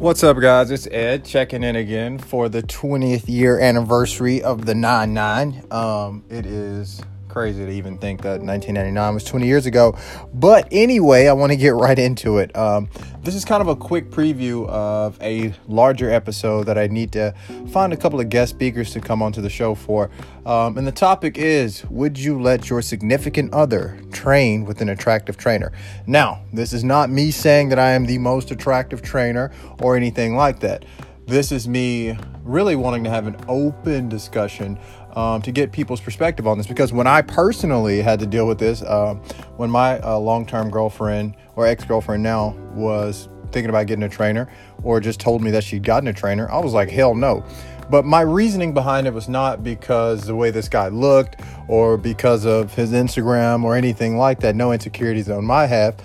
What's up, guys? It's Ed checking in again for the 20th year anniversary of the 9 9. Um, it is crazy to even think that 1999 was 20 years ago. But anyway, I want to get right into it. Um, this is kind of a quick preview of a larger episode that I need to find a couple of guest speakers to come onto the show for. Um, and the topic is Would you let your significant other train with an attractive trainer? Now, this is not me saying that I am the most attractive trainer or anything like that. This is me really wanting to have an open discussion um, to get people's perspective on this because when I personally had to deal with this, uh, when my uh, long term girlfriend or ex girlfriend now was thinking about getting a trainer or just told me that she'd gotten a trainer, I was like, hell no. But my reasoning behind it was not because the way this guy looked or because of his Instagram or anything like that. No insecurities on my half.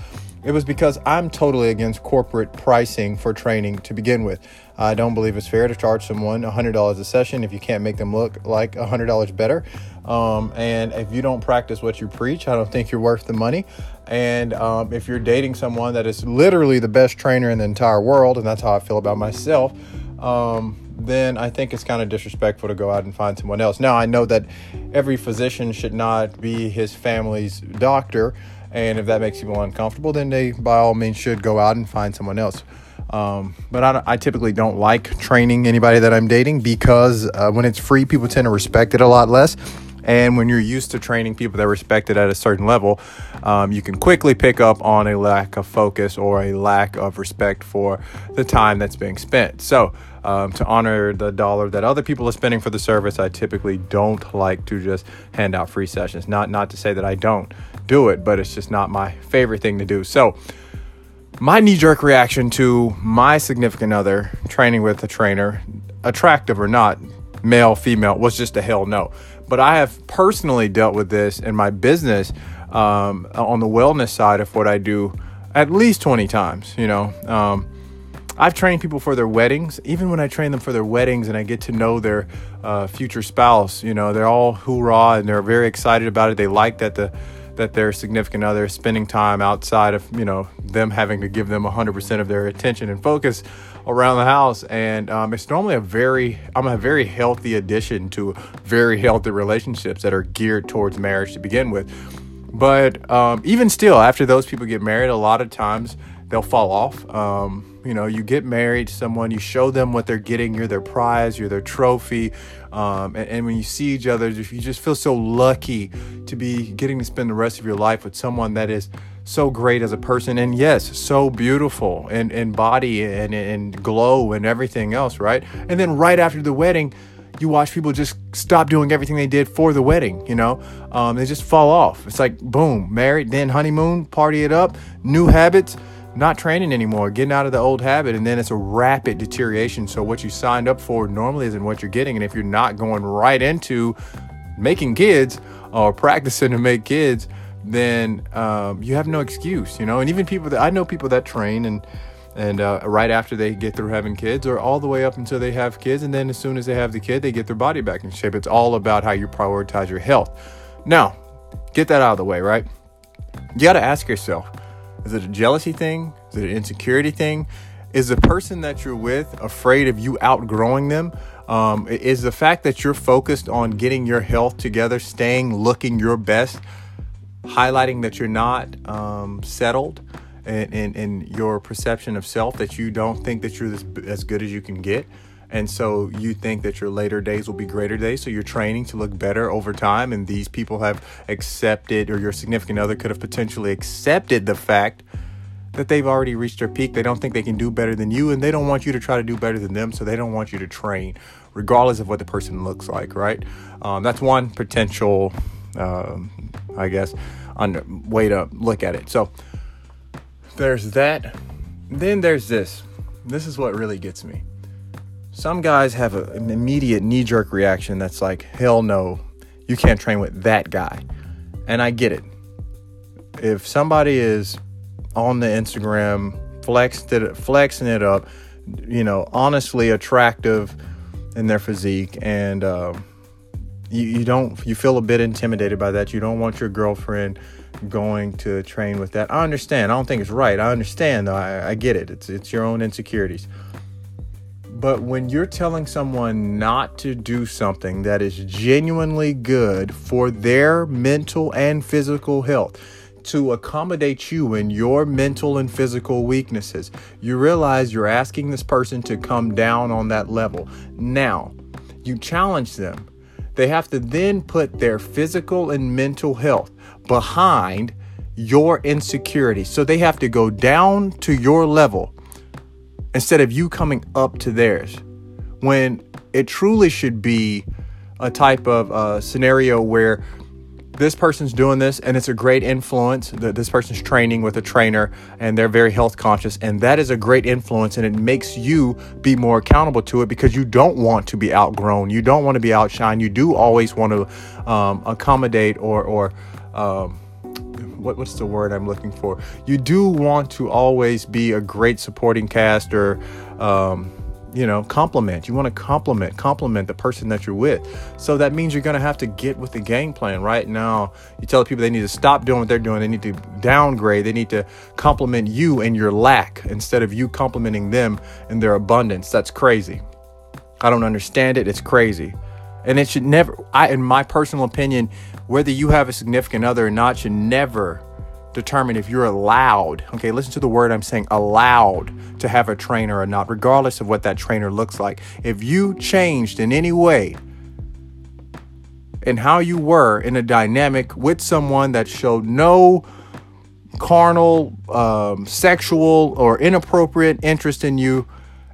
It was because I'm totally against corporate pricing for training to begin with. I don't believe it's fair to charge someone $100 a session if you can't make them look like $100 better. Um, and if you don't practice what you preach, I don't think you're worth the money. And um, if you're dating someone that is literally the best trainer in the entire world, and that's how I feel about myself, um, then I think it's kind of disrespectful to go out and find someone else. Now, I know that every physician should not be his family's doctor. And if that makes people uncomfortable, then they by all means should go out and find someone else. Um, but I, I, typically don't like training anybody that I'm dating because uh, when it's free, people tend to respect it a lot less. And when you're used to training people that respect it at a certain level, um, you can quickly pick up on a lack of focus or a lack of respect for the time that's being spent. So, um, to honor the dollar that other people are spending for the service, I typically don't like to just hand out free sessions. Not not to say that I don't do it, but it's just not my favorite thing to do. So, my knee jerk reaction to my significant other training with a trainer, attractive or not, male, female, was just a hell no. But I have personally dealt with this in my business um, on the wellness side of what I do at least 20 times. You know, um, I've trained people for their weddings. Even when I train them for their weddings and I get to know their uh, future spouse, you know, they're all hoorah and they're very excited about it. They like that the that their significant other is spending time outside of you know them having to give them 100% of their attention and focus around the house and um, it's normally a very i'm a very healthy addition to very healthy relationships that are geared towards marriage to begin with but um, even still after those people get married a lot of times they'll fall off um, you know, you get married to someone, you show them what they're getting, you're their prize, you're their trophy. Um, and, and, when you see each other, you just feel so lucky to be getting to spend the rest of your life with someone that is so great as a person and yes so beautiful and, and body and, and glow and everything else right and then right after the wedding you watch people just stop doing everything they did for the wedding you know um, they just fall off it's like boom married then honeymoon party it up new habits not training anymore, getting out of the old habit, and then it's a rapid deterioration. So, what you signed up for normally isn't what you're getting. And if you're not going right into making kids or practicing to make kids, then um, you have no excuse, you know. And even people that I know people that train and and uh, right after they get through having kids, or all the way up until they have kids, and then as soon as they have the kid, they get their body back in shape. It's all about how you prioritize your health. Now, get that out of the way, right? You got to ask yourself is it a jealousy thing? Is it an insecurity thing? Is the person that you're with afraid of you outgrowing them? Um, is the fact that you're focused on getting your health together, staying looking your best, highlighting that you're not um, settled in, in, in, your perception of self, that you don't think that you're this, as good as you can get? And so you think that your later days will be greater days. So you're training to look better over time. And these people have accepted, or your significant other could have potentially accepted the fact that they've already reached their peak. They don't think they can do better than you, and they don't want you to try to do better than them. So they don't want you to train, regardless of what the person looks like, right? Um, that's one potential, um, I guess, on the way to look at it. So there's that. Then there's this. This is what really gets me some guys have a, an immediate knee jerk reaction that's like, hell no, you can't train with that guy. And I get it. If somebody is on the Instagram flexed it, flexing it up, you know, honestly attractive in their physique, and um, you, you don't, you feel a bit intimidated by that. You don't want your girlfriend going to train with that. I understand. I don't think it's right. I understand. I, I get it. It's it's your own insecurities. But when you're telling someone not to do something that is genuinely good for their mental and physical health, to accommodate you in your mental and physical weaknesses, you realize you're asking this person to come down on that level. Now, you challenge them. They have to then put their physical and mental health behind your insecurity. So they have to go down to your level instead of you coming up to theirs. When it truly should be a type of uh, scenario where this person's doing this and it's a great influence that this person's training with a trainer and they're very health conscious and that is a great influence and it makes you be more accountable to it because you don't want to be outgrown you don't want to be outshined you do always want to um, accommodate or or um, what, what's the word I'm looking for? You do want to always be a great supporting cast or, um, you know, compliment. You want to compliment, compliment the person that you're with. So that means you're going to have to get with the game plan. Right now, you tell the people they need to stop doing what they're doing. They need to downgrade. They need to compliment you and your lack instead of you complimenting them and their abundance. That's crazy. I don't understand it. It's crazy. And it should never, I, in my personal opinion, whether you have a significant other or not should never determine if you're allowed, okay, listen to the word I'm saying, allowed to have a trainer or not, regardless of what that trainer looks like. If you changed in any way in how you were in a dynamic with someone that showed no carnal, um, sexual, or inappropriate interest in you,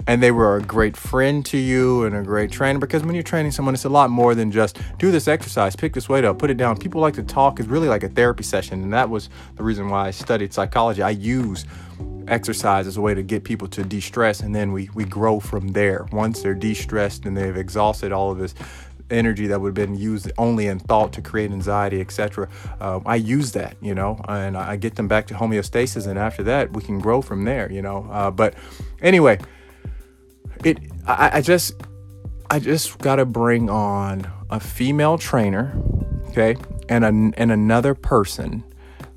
and they were a great friend to you and a great trainer because when you're training someone it's a lot more than just do this exercise pick this weight up put it down people like to talk is really like a therapy session and that was the reason why i studied psychology i use exercise as a way to get people to de-stress and then we we grow from there once they're de-stressed and they've exhausted all of this energy that would have been used only in thought to create anxiety, etc. Uh, I use that, you know, and I get them back to homeostasis, and after that, we can grow from there, you know. Uh, but anyway, it I, I just I just gotta bring on a female trainer, okay, and a, and another person,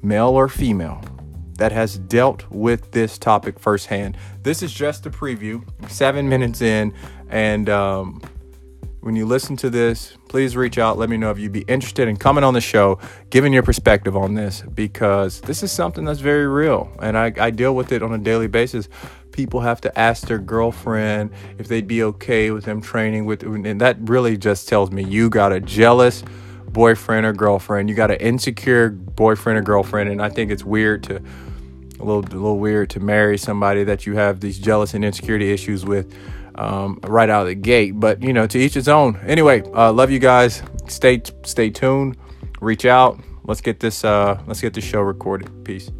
male or female, that has dealt with this topic firsthand. This is just a preview, seven minutes in, and um, when you listen to this, please reach out. Let me know if you'd be interested in coming on the show, giving your perspective on this, because this is something that's very real. And I, I deal with it on a daily basis. People have to ask their girlfriend if they'd be okay with them training with, and that really just tells me you got a jealous boyfriend or girlfriend. You got an insecure boyfriend or girlfriend. And I think it's weird to, a little, a little weird to marry somebody that you have these jealous and insecurity issues with um, right out of the gate. But you know, to each his own. Anyway, uh, love you guys. Stay stay tuned. Reach out. Let's get this uh, let's get this show recorded. Peace.